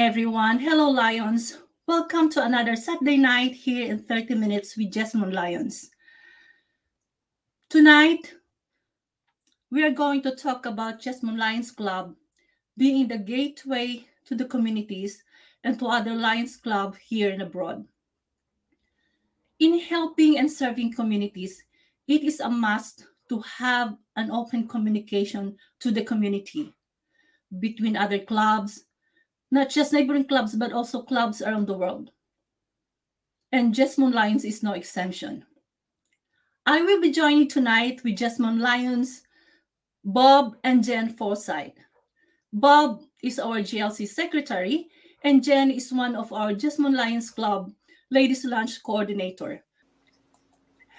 Everyone. Hello, Lions. Welcome to another Saturday night here in 30 Minutes with Jesmond Lions. Tonight, we are going to talk about Jesmond Lions Club being the gateway to the communities and to other Lions Club here and abroad. In helping and serving communities, it is a must to have an open communication to the community between other clubs, not just neighboring clubs, but also clubs around the world. And Jesmond Lions is no exception. I will be joining tonight with Jesmond Lions, Bob and Jen Forsyth. Bob is our GLC secretary, and Jen is one of our Jesmond Lions Club Ladies Lunch Coordinator.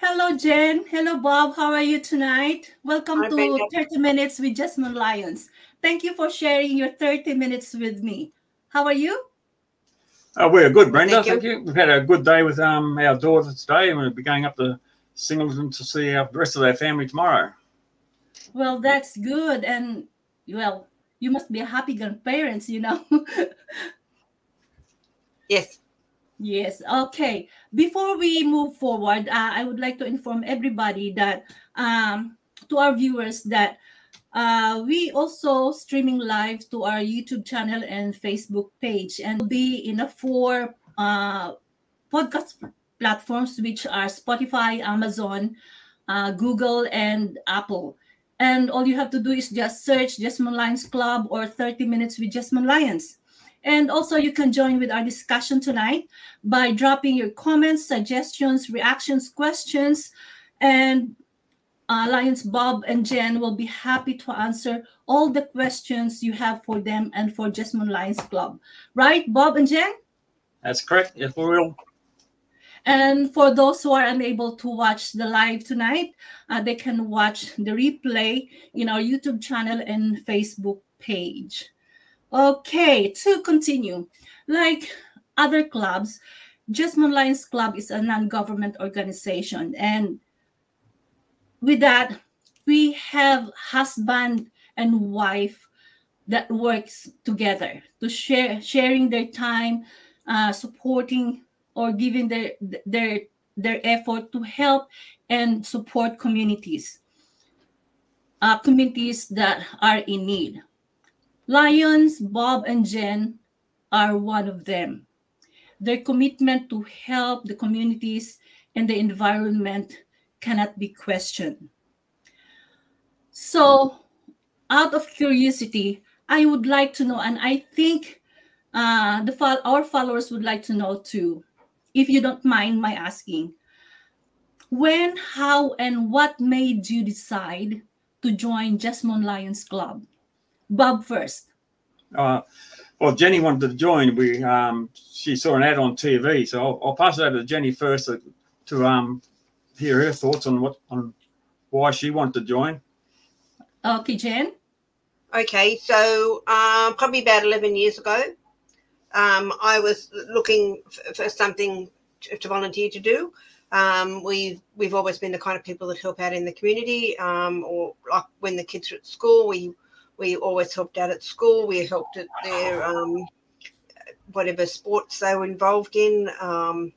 Hello, Jen. Hello, Bob. How are you tonight? Welcome Hi, to 30 Minutes with Jesmond Lions. Thank you for sharing your 30 minutes with me. How are you? Uh, we're good, Brenda. Thank you. Thank you. We've had a good day with um, our daughter today, and we'll be going up to Singleton to see our, the rest of our family tomorrow. Well, that's good. And, well, you must be a happy grandparents, you know. Yes. Yes. Okay. Before we move forward, uh, I would like to inform everybody that um, to our viewers that uh, we also streaming live to our YouTube channel and Facebook page, and be in a four uh, podcast platforms, which are Spotify, Amazon, uh, Google, and Apple. And all you have to do is just search Jesmond Lions Club or 30 Minutes with Jesmond Lions. And also, you can join with our discussion tonight by dropping your comments, suggestions, reactions, questions, and uh, Lions Bob and Jen will be happy to answer all the questions you have for them and for Jesmond Lions Club. Right, Bob and Jen? That's correct. Yes, we will. And for those who are unable to watch the live tonight, uh, they can watch the replay in our YouTube channel and Facebook page. Okay, to continue, like other clubs, Jesmond Lions Club is a non-government organization, and with that, we have husband and wife that works together to share sharing their time, uh, supporting or giving their their their effort to help and support communities, uh, communities that are in need. Lions, Bob, and Jen are one of them. Their commitment to help the communities and the environment cannot be questioned. So, out of curiosity, I would like to know, and I think uh, the our followers would like to know too, if you don't mind my asking, when, how, and what made you decide to join Jesmond Lions Club? Bob first. Uh, well, Jenny wanted to join. We um, she saw an ad on TV, so I'll, I'll pass it over to Jenny first to, to um, hear her thoughts on what on why she wanted to join. Okay, Jen. Okay. So um, probably about 11 years ago, um, I was looking f- for something to, to volunteer to do. Um, we've we've always been the kind of people that help out in the community, um, or like when the kids are at school, we we always helped out at school. We helped at their um, whatever sports they were involved in. Um,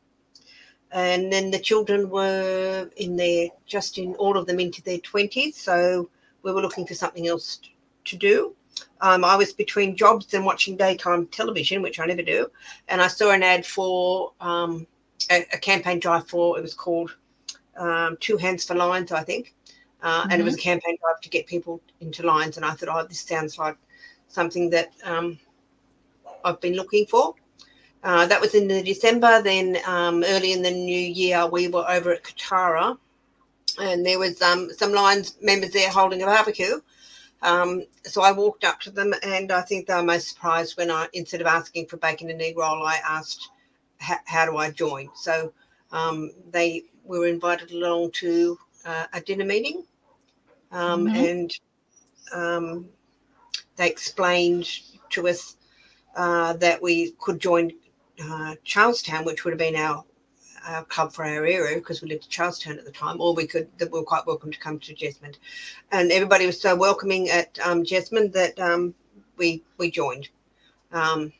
and then the children were in their just in all of them into their 20s. So we were looking for something else to do. Um, I was between jobs and watching daytime television, which I never do. And I saw an ad for um, a, a campaign drive for, it was called um, Two Hands for Lions, I think. Uh, And it was a campaign drive to get people into Lions. And I thought, oh, this sounds like something that um, I've been looking for. Uh, that was in the December. Then um, early in the new year, we were over at Kotara, and there was um, some Lions members there holding a barbecue. Um, so I walked up to them, and I think they were most surprised when I, instead of asking for bacon and egg roll, I asked, "How do I join?" So um, they were invited along to uh, a dinner meeting, um, Mhm. and um, they explained to us uh, that we could join uh, Charlestown, which would have been our, our club for our area because we lived in Charlestown at the time, or we could that we were quite welcome to come to Jesmond, and everybody was so welcoming at um, Jesmond that um, we we joined. Um,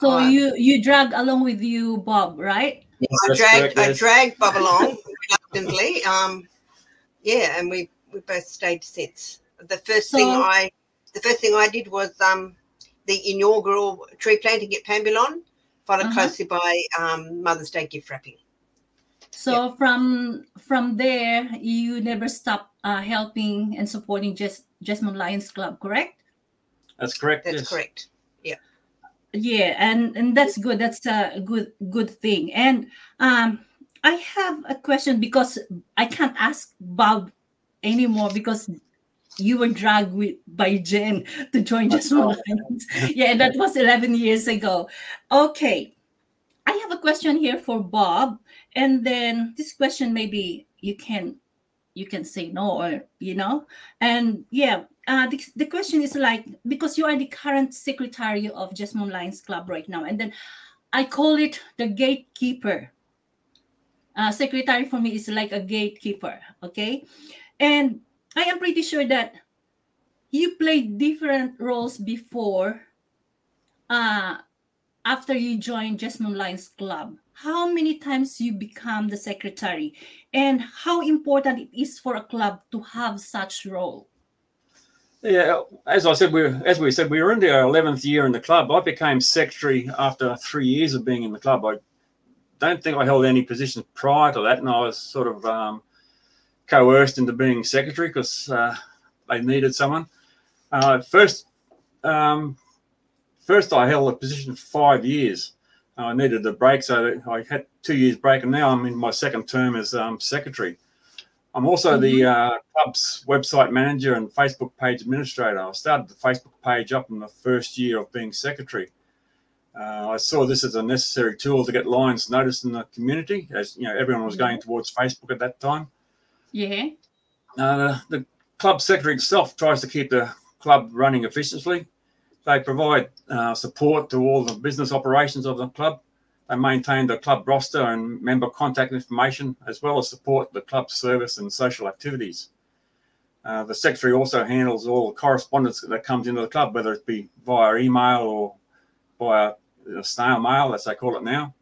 So Uh, you you drag along with you, Bob, right? Yes, I dragged correct, I dragged Bob along reluctantly. Um, yeah, and we we both stayed since. The first thing I the first thing I did was um, the inaugural tree planting at Pambilon, followed Uh-huh. closely by um, Mother's Day gift wrapping. So from from there, you never stop uh, helping and supporting Jes- Jesmond Lions Club, correct? That's correct. That's yes. correct. Yeah. Yeah, and and that's good. That's a good good thing. And um, I have a question because I can't ask Bob anymore because you were dragged with, by Jen to join Jesmond right. Lions. yeah, that was 11 years ago. Okay, I have a question here for Bob, and then this question maybe you can you can say no or you know and yeah uh, the, the question is like because you are the current secretary of Jesmond Lions Club right now, and then I call it the gatekeeper. Uh, secretary for me is like a gatekeeper, okay? And I am pretty sure that you played different roles before uh, after you joined Jesmond Lions Club. How many times you become the secretary and how important it is for a club to have such role? Yeah, as I said, we were, as we said, we were into our eleventh year in the club. I became secretary after three years of being in the club. I don't think I held any positions prior to that, and I was sort of um, coerced into being secretary because uh, they needed someone. Uh, first, um, first I held a position for five years. I needed a break, so I had two years break, and now I'm in my second term as um, secretary. I'm also the uh, club's website manager and Facebook page administrator. I started the Facebook page up in the first year of being secretary. Uh, I saw this as a necessary tool to get Lions noticed in the community, as you know, everyone was going towards Facebook at that time. Yeah. Uh, the club secretary itself tries to keep the club running efficiently. They provide uh, support to all the business operations of the club. They maintain the club roster and member contact information, as well as support the club's service and social activities. Uh, the secretary also handles all the correspondence that comes into the club, whether it be via email or via uh, snail mail, as they call it now.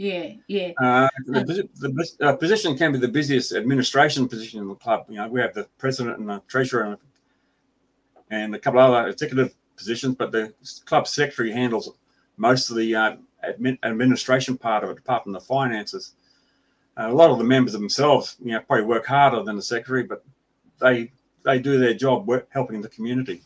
Yeah, yeah. Uh, the, posi- the uh, position can be the busiest administration position in the club. You know, we have the president and the treasurer and, and a couple of other executive positions, but the club secretary handles most of the uh, admin, administration part of it, apart from the finances. Uh, a lot of the members themselves, you know, probably work harder than the secretary, but they they do their job work, helping the community.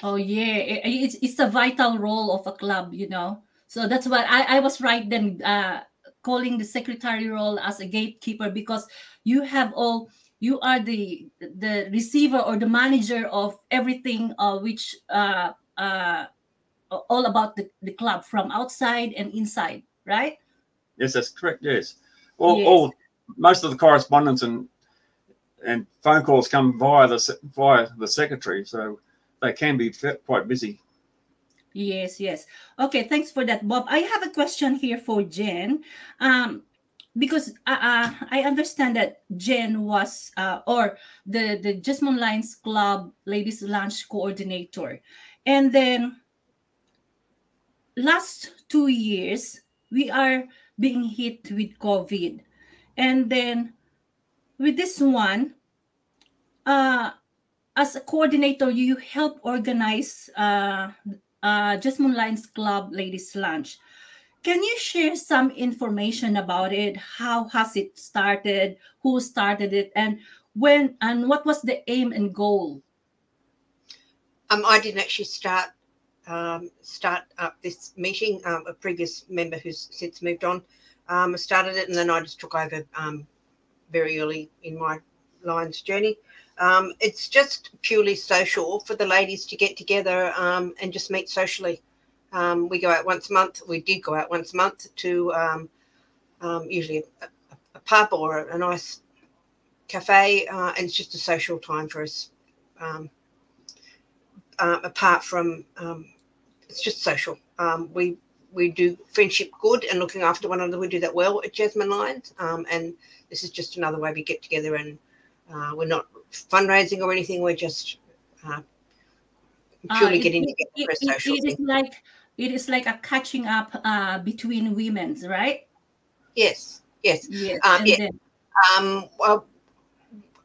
Oh yeah, it's it's a vital role of a club, you know. So that's why I, I was right then uh, calling the secretary role as a gatekeeper because you have all you are the the receiver or the manager of everything uh, which uh, uh, all about the, the club from outside and inside, right? Yes, that's correct. Yes, all, Yes. all most of the correspondence and and phone calls come via the via the secretary, so they can be quite busy. Yes, yes. Okay, thanks for that, Bob. I have a question here for Jen. Um, because uh, uh, I understand that Jen was, uh, or the, the Jesmond Lions Club Ladies Lunch Coordinator. And then last two years, we are being hit with COVID. And then with this one, uh, as a coordinator, you help organize uh, uh, Jesmond Lions Club Ladies Lunch. Can you share some information about it? How has it started? Who started it? And when and what was the aim and goal? Um, I didn't actually start um, start up this meeting. Um, a previous member who's since moved on um, started it, and then I just took over um, very early in my Lions journey. Um, it's just purely social for the ladies to get together um, and just meet socially. Um, we go out once a month. We did go out once a month to um, um, usually a, a, pub or a, a nice cafe, uh, and it's just a social time for us. Um, uh, apart from it's just social. We we do friendship good and looking after one another. We do that well at Jesmond Lions, and this is just another way we get together and uh, we're not fundraising or anything. We're just uh, purely Uh, getting it, together it, for a it, social it is like it is like a catching up uh, between women's, right? Yes, yes. Yes. Um, then Um, well,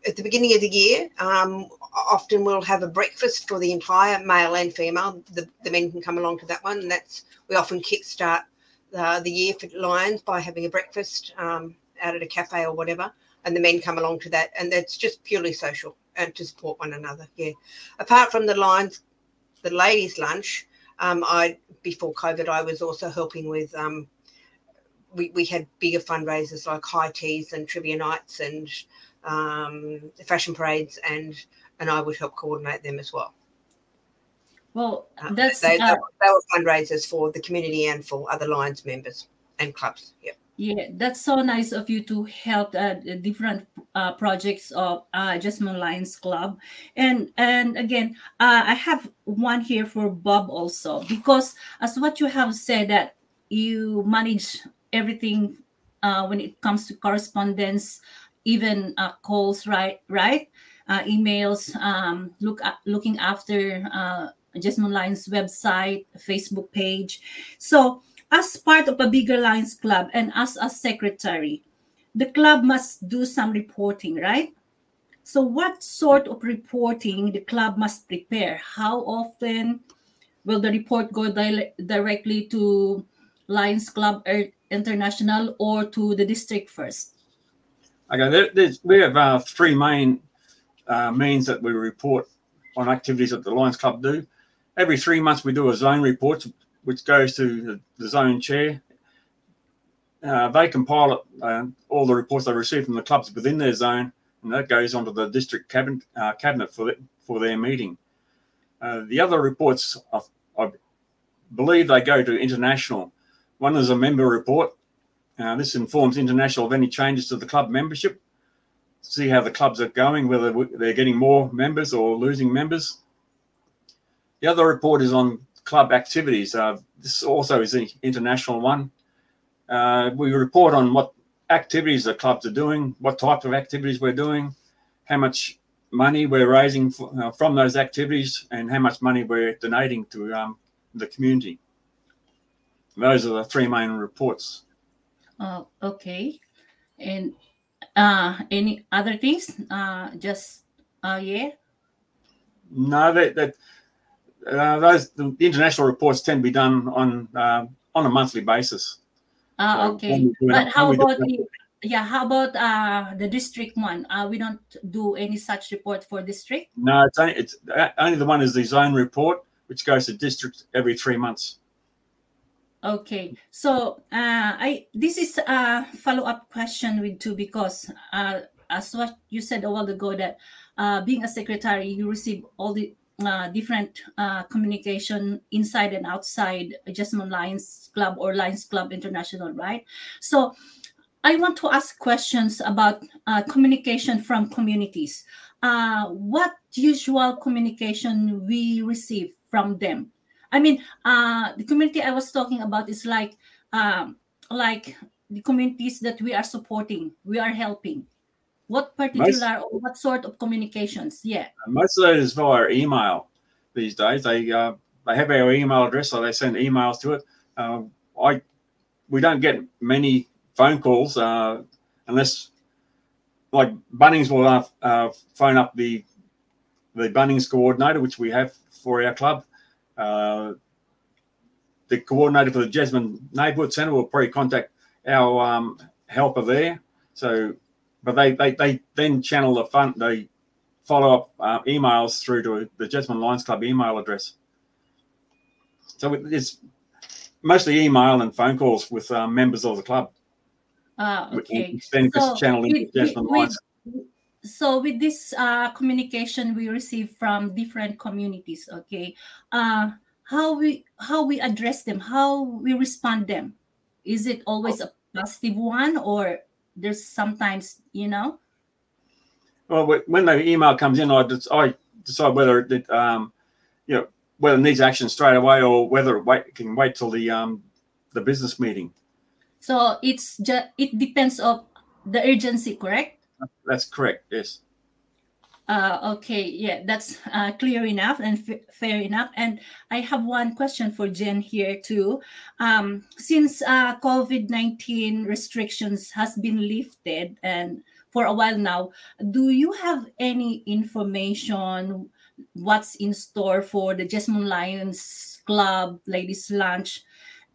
at the beginning of the year, um, often we'll have a breakfast for the entire male and female. The, the men can come along to that one, and that's we often kickstart the, the year for Lions by having a breakfast um, out at a cafe or whatever, and the men come along to that, and that's just purely social and to support one another. Yeah. Apart from the Lions, the ladies' lunch, um, I before COVID, I was also helping with. Um, we, we had bigger fundraisers like high teas and trivia nights and um, fashion parades, and and I would help coordinate them as well. well, Uh, that's they, they uh, were- they were fundraisers for the community and for other Lions members and clubs. Yep. Yeah, that's so nice of you to help uh, different uh, projects of uh, Jesmond Lions Club, and and again, uh, I have one here for Bob also because as what you have said that you manage everything uh, when it comes to correspondence, even uh, calls, right? Right, uh, emails, um, look looking after uh, Jesmond Lions website, Facebook page, so as part of a bigger Lions Club and as a secretary, the club must do some reporting, right? So, what sort of reporting the club must prepare? How often will the report go di- directly to Lions Club Er- International or to the district first? Okay, there, we have uh, three main uh, means that we report on activities that the Lions Club do. Every three months, we do a zone report, which goes to the, zone chair. Uh, they compile uh, all the reports they receive from the clubs within their zone, and that goes onto the district cabinet, uh, cabinet for, the, for their meeting. Uh, the other reports, I, I believe they go to international. One is a member report, uh, this informs international of any changes to the club membership. See how the clubs are going, whether they're getting more members or losing members. The other report is on club activities. Uh, this also is an international one. Uh, we report on what activities the clubs are doing, what type of activities we're doing, how much money we're raising for, uh, from those activities, and how much money we're donating to um, the community. Those are the three main reports. Uh, okay. And uh, any other things? Uh, just, uh, yeah. No, that, that uh, those the international reports tend to be done on uh, on a monthly basis. Uh, So okay. when we do it- But how about the yeah? How about uh the district one? Uh, we don't do any such report for district. No, it's only it's uh, only the one is the zone report, which goes to district every three months. Okay, so uh, I this is a follow up question with two because uh, as what you said a while ago that uh, being a secretary you receive all the uh, different uh, communication inside and outside Jesmond Lions Club or Lions Club International, right? So I want to ask questions about uh, communication from communities. Uh, what usual communication we receive from them? I mean, uh, the community I was talking about is like, um, like the communities that we are supporting, we are helping. What particular or what sort of communications? Yeah. Most of those that is via email these days. They uh, they have our email address, so they send emails to it. Uh, I we don't get many phone calls uh, unless like Bunnings will uh, uh, phone up the the Bunnings coordinator, which we have for our club. Uh, the coordinator for the Jesmond Neighbourhood Centre will probably contact our um, helper there. So, but they, they, they then channel the fund, they follow up uh, emails through to the Jesmond Lions Club email address. So it's mostly email and phone calls with um, members of the club. Uh, okay. Then So, it's channeled into with- Jesmond with- Lions. So with this uh, communication we receive from different communities, okay, uh, how we how we address them, how we respond them, is it always a positive one or there's sometimes you know? Well, when the email comes in, I, just, I decide whether it, um, you know, whether it needs action straight away or whether it wait, can wait till the um, the business meeting. So it's just it depends of the urgency, correct? That's correct. Yes. Uh, okay, yeah, that's uh, clear enough and f- fair enough. And I have one question for Jen here too. Um, since uh, COVID nineteen restrictions has been lifted and for a while now, do you have any information what's in store for the Jesmond Lions Club Ladies Lunch,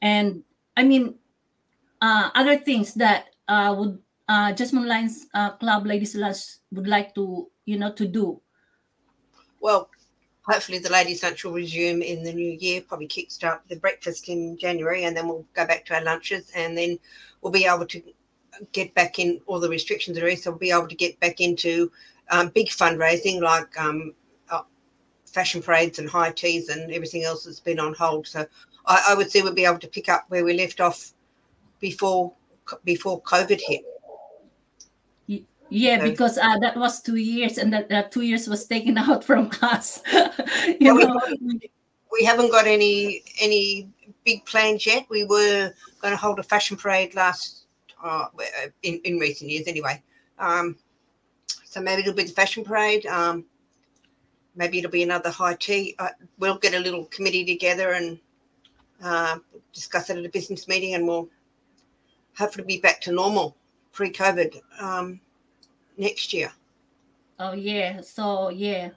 and I mean uh, other things that uh, would uh, Lions uh, Club Ladies Lunch would like to you know to do? Well, hopefully the ladies' lunch will resume in the new year. Probably kickstart the breakfast in January, and then we'll go back to our lunches, and then we'll be able to get back in all the restrictions are eased. So we'll be able to get back into um, big fundraising like um, uh, fashion parades and high teas and everything else that's been on hold. So I, I would say we'll be able to pick up where we left off before before COVID hit. Yeah, So- because uh, that was two years, and that, that two years was taken out from us. you Well, we- know, we haven't got any any big plans yet. We were going to hold a fashion parade last uh, in in recent years, anyway. Um, so maybe it'll be the fashion parade. Um, maybe it'll be another high tea. Uh, we'll get a little committee together and uh, discuss it at a business meeting, and we'll hopefully be back to normal pre-COVID um, next year. Oh yeah, so yeah.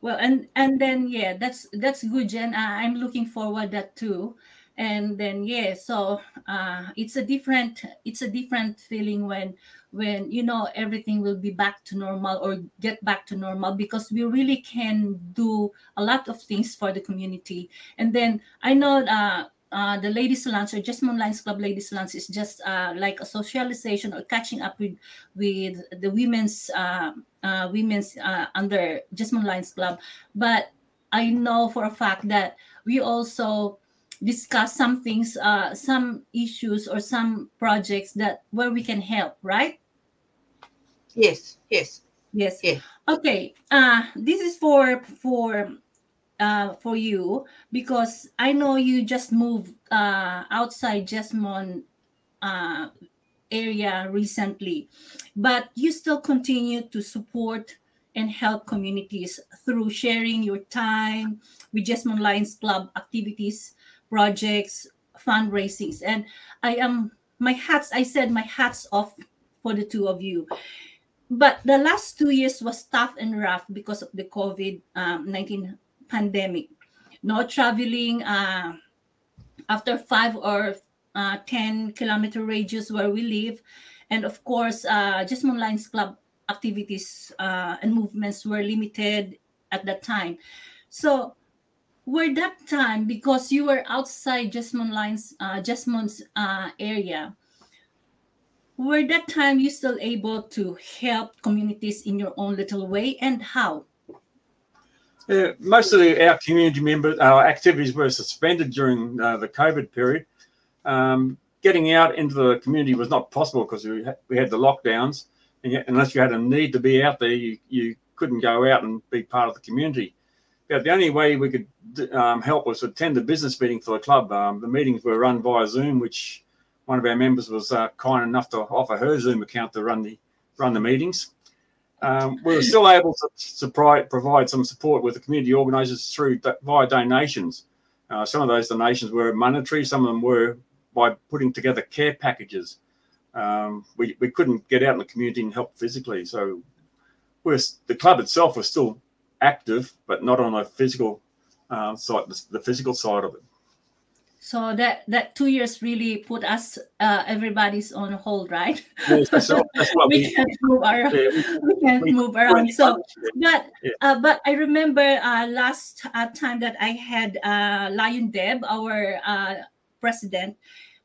Well, and and then yeah, that's that's good, Jen. Uh, I'm looking forward that too. And then yeah, so uh, it's a different it's a different feeling when when you know everything will be back to normal or get back to normal because we really can do a lot of things for the community. And then I know uh, uh, the ladies lunch or Jesmond Lions Club ladies lunch is just uh, like a socialization or catching up with with the women's uh, uh, women's uh, under Jesmond Lions Club. But I know for a fact that we also discuss some things, uh, some issues or some projects that where we can help, right? Yes, yes. Yes. Yeah. Okay. Uh, this is for for uh for you because I know you just moved uh outside Jesmond uh area recently, but you still continue to support and help communities through sharing your time with Jesmond Lions Club activities, projects, fundraisings. And I am my hats, I said my hats off for the two of you but the last two years was tough and rough because of the COVID um, 19 pandemic. No traveling uh, after five or uh, 10 kilometer radius where we live. And of course, uh, Jesmond Lions Club activities uh, and movements were limited at that time. So, were that time because you were outside Jesmond Lions, uh, Jesmond's uh, area, were that time you still able to help communities in your own little way and how Yeah, most of the, our community members, our activities were suspended during uh, the COVID period. Um, getting out into the community was not possible because we had, we had the lockdowns, and yet, unless you had a need to be out there, you, you couldn't go out and be part of the community. But the only way we could um, help was to attend the business meeting for the club. Um, the meetings were run via Zoom, which one of our members was uh, kind enough to offer her Zoom account to run the run the meetings. Um, we were still able to, to pri- provide some support with the community organisers through via donations. Uh, some of those donations were monetary, some of them were by putting together care packages. Um, we, we couldn't get out in the community and help physically, so we're, the club itself was still active, but not on a physical uh, side, the, the physical side of it. So that that two years really put us uh, everybody's on hold right Yes, that's, what we we, can't move around yeah, we- we can't we- move around so but Yeah. uh, but I remember uh, last uh, time that I had uh, Lion Deb, our uh, president.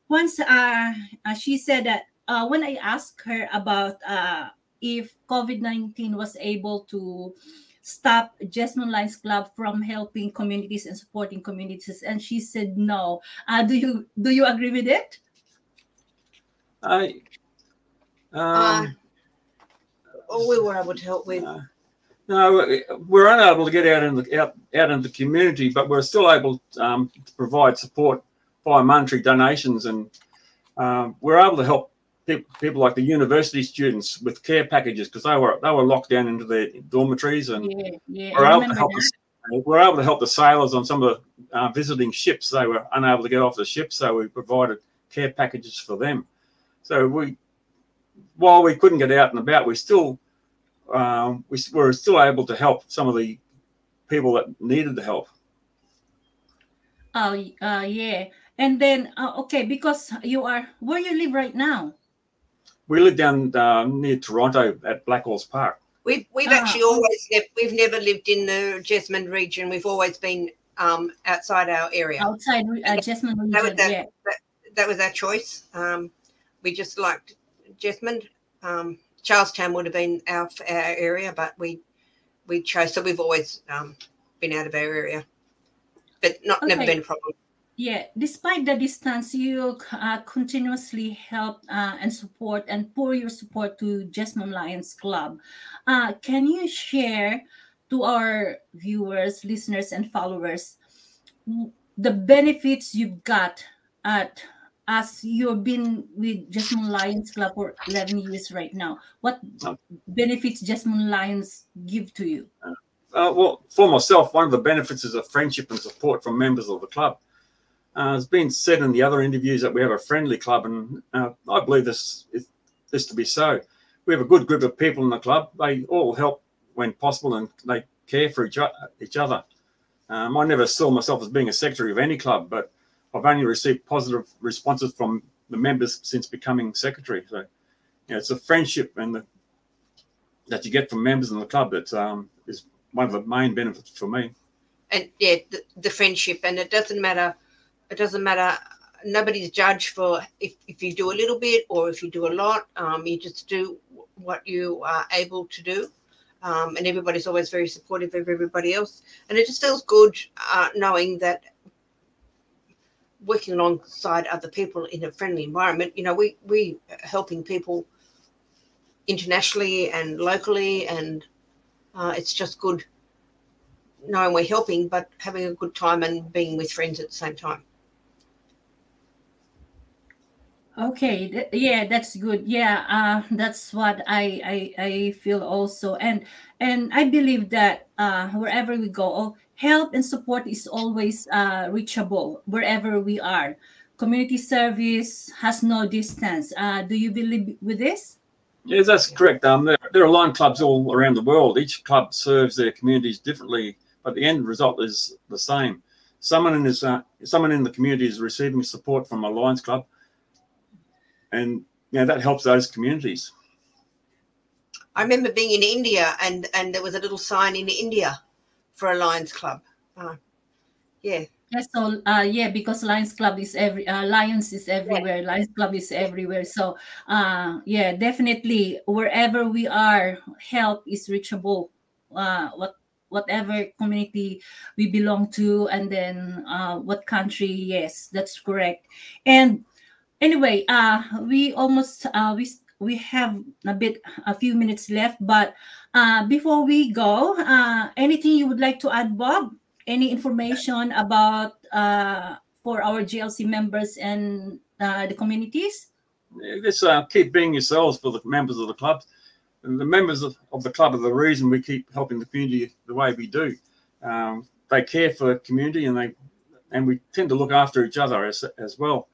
Once uh, uh, she said that uh, when I asked her about uh, if COVID nineteen was able to stop Jesmond Lions Club from helping communities and supporting communities, and she said no. Uh, do you do you agree with it? I, um, Uh, All we were able to help with. Uh, no, we're unable to get out in the out, out in the community, but we're still able um, to provide support by monetary donations, and um, we're able to help people, like the university students with care packages because they were they were locked down into their dormitories and Yeah, yeah. we're able to help that. the, we're able to help the sailors on some of the uh, visiting ships. They were unable to get off the ship, so we provided care packages for them. So we, while we couldn't get out and about, we still um, we were still able to help some of the people that needed the help. Oh, uh, yeah. And then, uh, okay, because you are where you live right now. We live down uh, near Toronto at Blackalls Park. We've we've Ah, actually always nev- we've never lived in the Jesmond region. We've always been um, outside our area. outside uh, Jesmond That was region. that- Yeah. That was our choice. Um, we just liked Jesmond. Um, Charlestown would have been our, our area, but we we chose. So we've always um, been out of our area, but not never been a problem. Yeah, despite the distance, you uh, continuously help uh, and support and pour your support to Jesmond Lions Club. Uh, can you share to our viewers, listeners, and followers the benefits you've got at as you've been with Jesmond Lions Club for 11 years right now? What benefits Jesmond Lions give to you? Uh, well, for myself, one of the benefits is a friendship and support from members of the club. Uh, it's been said in the other interviews that we have a friendly club, and uh, I believe this is this to be so. We have a good group of people in the club. They all help when possible, and they care for each, each other. Um, I never saw myself as being a secretary of any club, but I've only received positive responses from the members since becoming secretary. So, you know, it's a friendship and the, that you get from members in the club that um, is one of the main benefits for me. and yeah, the, the friendship, and it doesn't matter. It doesn't matter. Nobody's judged for if, if you do a little bit or if you do a lot. Um, you just do what you are able to do, um, and everybody's always very supportive of everybody else. And it just feels good uh, knowing that working alongside other people in a friendly environment. You know, we we helping people internationally and locally, and uh, it's just good knowing we're helping, but having a good time and being with friends at the same time. Okay, th- yeah, that's good. Yeah, uh, that's what I, I I feel also, and and I believe that uh, wherever we go, help and support is always uh, reachable wherever we are. Community service has no distance. Uh, do you believe with this? Yes, that's correct. Um, there, there are line clubs all around the world. Each club serves their communities differently, but the end result is the same. Someone in this, uh, someone in the community is receiving support from a Lions club, and you know, that helps those communities. I remember being in India and and there was a little sign in India for a Lions Club. Uh, yeah, Yes, so uh, yeah, because Lions Club is every uh, Lions is everywhere. Lions Club is everywhere. So uh, yeah, definitely wherever we are, help is reachable. Uh, what whatever community we belong to, and then uh, what country? Yes, that's correct. And anyway, uh, we almost uh, we we have a bit a few minutes left, but uh, before we go, uh, anything you would like to add, Bob? any information about uh, for our GLC members and uh, the communities? Just uh, keep being yourselves for the members of the club. The members of, of the club are the reason we keep helping the community the way we do. Um, they care for the community and they and we tend to look after each other as, as well.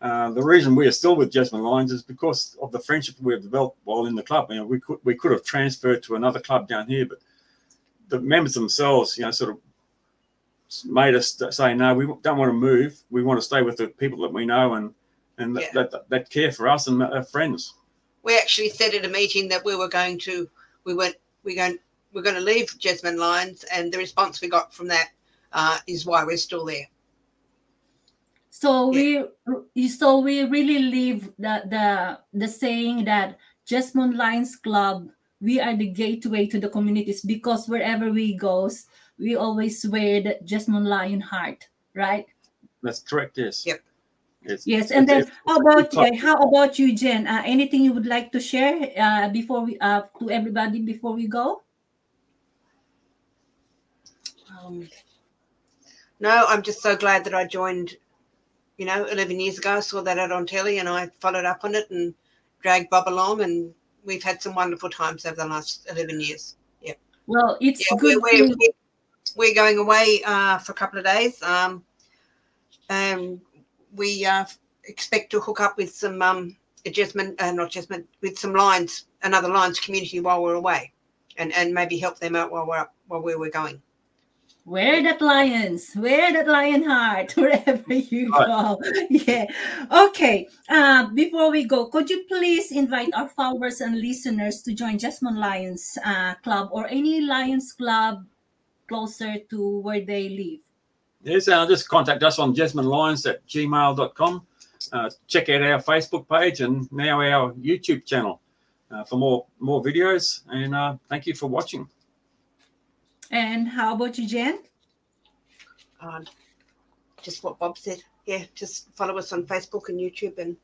Uh, the reason we are still with Jesmond Lions is because of the friendship we have developed while in the club. You know, we could we could have transferred to another club down here, but the members themselves, you know, sort of made us say no. We don't want to move. We want to stay with the people that we know and and that, Yeah. that, that care for us and our friends. we actually said at a meeting that we were going to we went we going we're going to leave Jesmond Lions, and the response we got from that uh, is why we're still there. So we so we really live the the the saying that Jesmond Lions Club we are the gateway to the communities because wherever we goes we always wear the Jesmond Lion heart, right? That's correct. Yes. Yep. It's, Yes, and then how about club. uh, how about you, Jen? Uh, anything you would like to share uh, before we uh, to everybody before we go? Um, no, I'm just so glad that I joined. You know, 11 years ago, I saw that out on telly, and I followed up on it, and dragged Bob along, and we've had some wonderful times over the last eleven years. Yeah. Well, it's Yeah, good. we're, we're, we're going away uh, for a couple of days. Um, and we uh, expect to hook up with some um, adjustment, uh, not adjustment, with some Lions, another Lions community while we're away, and and maybe help them out while we're up, while we're going. Wear that lions, wear that lion heart wherever you go. Yeah. Okay. Uh, before we go, could you please invite our followers and listeners to join Jesmond Lions uh, Club or any Lions Club closer to where they live? Yes, uh, just contact us on jesmondlions at gmail.com. Uh, check out our Facebook page and now our YouTube channel uh, for more more videos. And uh, thank you for watching. And how about you, Jen? Um, just what Bob said. Yeah, just follow us on Facebook and YouTube, and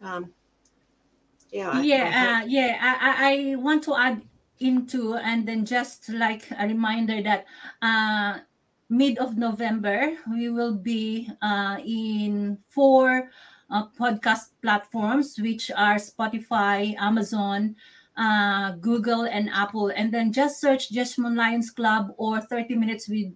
um, yeah, I- I yeah, uh, yeah. I, I, I want to add into and then just like a reminder that uh, mid of November we will be uh, in four uh, podcast platforms, which are Spotify, Amazon. Uh, Google and Apple, and then just search Jesmond Lions Club or 30 Minutes with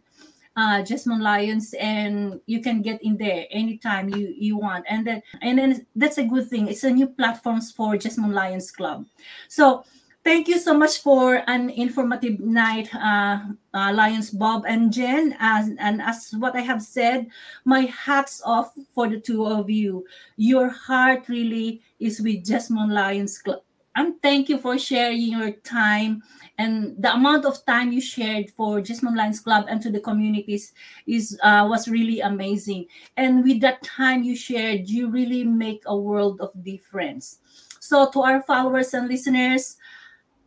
uh, Jesmond Lions, and you can get in there anytime you you want. And then and then that's a good thing. It's a new platforms for Jesmond Lions Club. So thank you so much for an informative night, uh, uh, Lions Bob and Jen. As and as what I have said, my hats off for the two of you. Your heart really is with Jesmond Lions Club. And thank you for sharing your time and the amount of time you shared for Jesmond Lions Club and to the communities is uh, was really amazing. And with that time you shared, you really make a world of difference. So to our followers and listeners,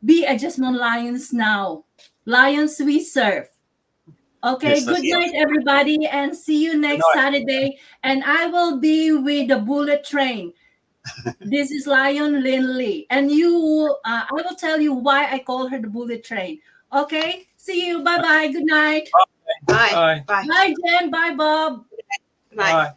be a Jesmond Lions now. Lions we serve. Okay, Yes, good night, everybody, and see you next. Saturday. And I will be with the bullet train. This is Lion Lin Lee, and you, uh, I will tell you why I call her the bullet train. Okay, see you. Bye bye. Good night. Bye. Bye. Bye. Bye, Jen. Bye, Bob. Bye. Bye.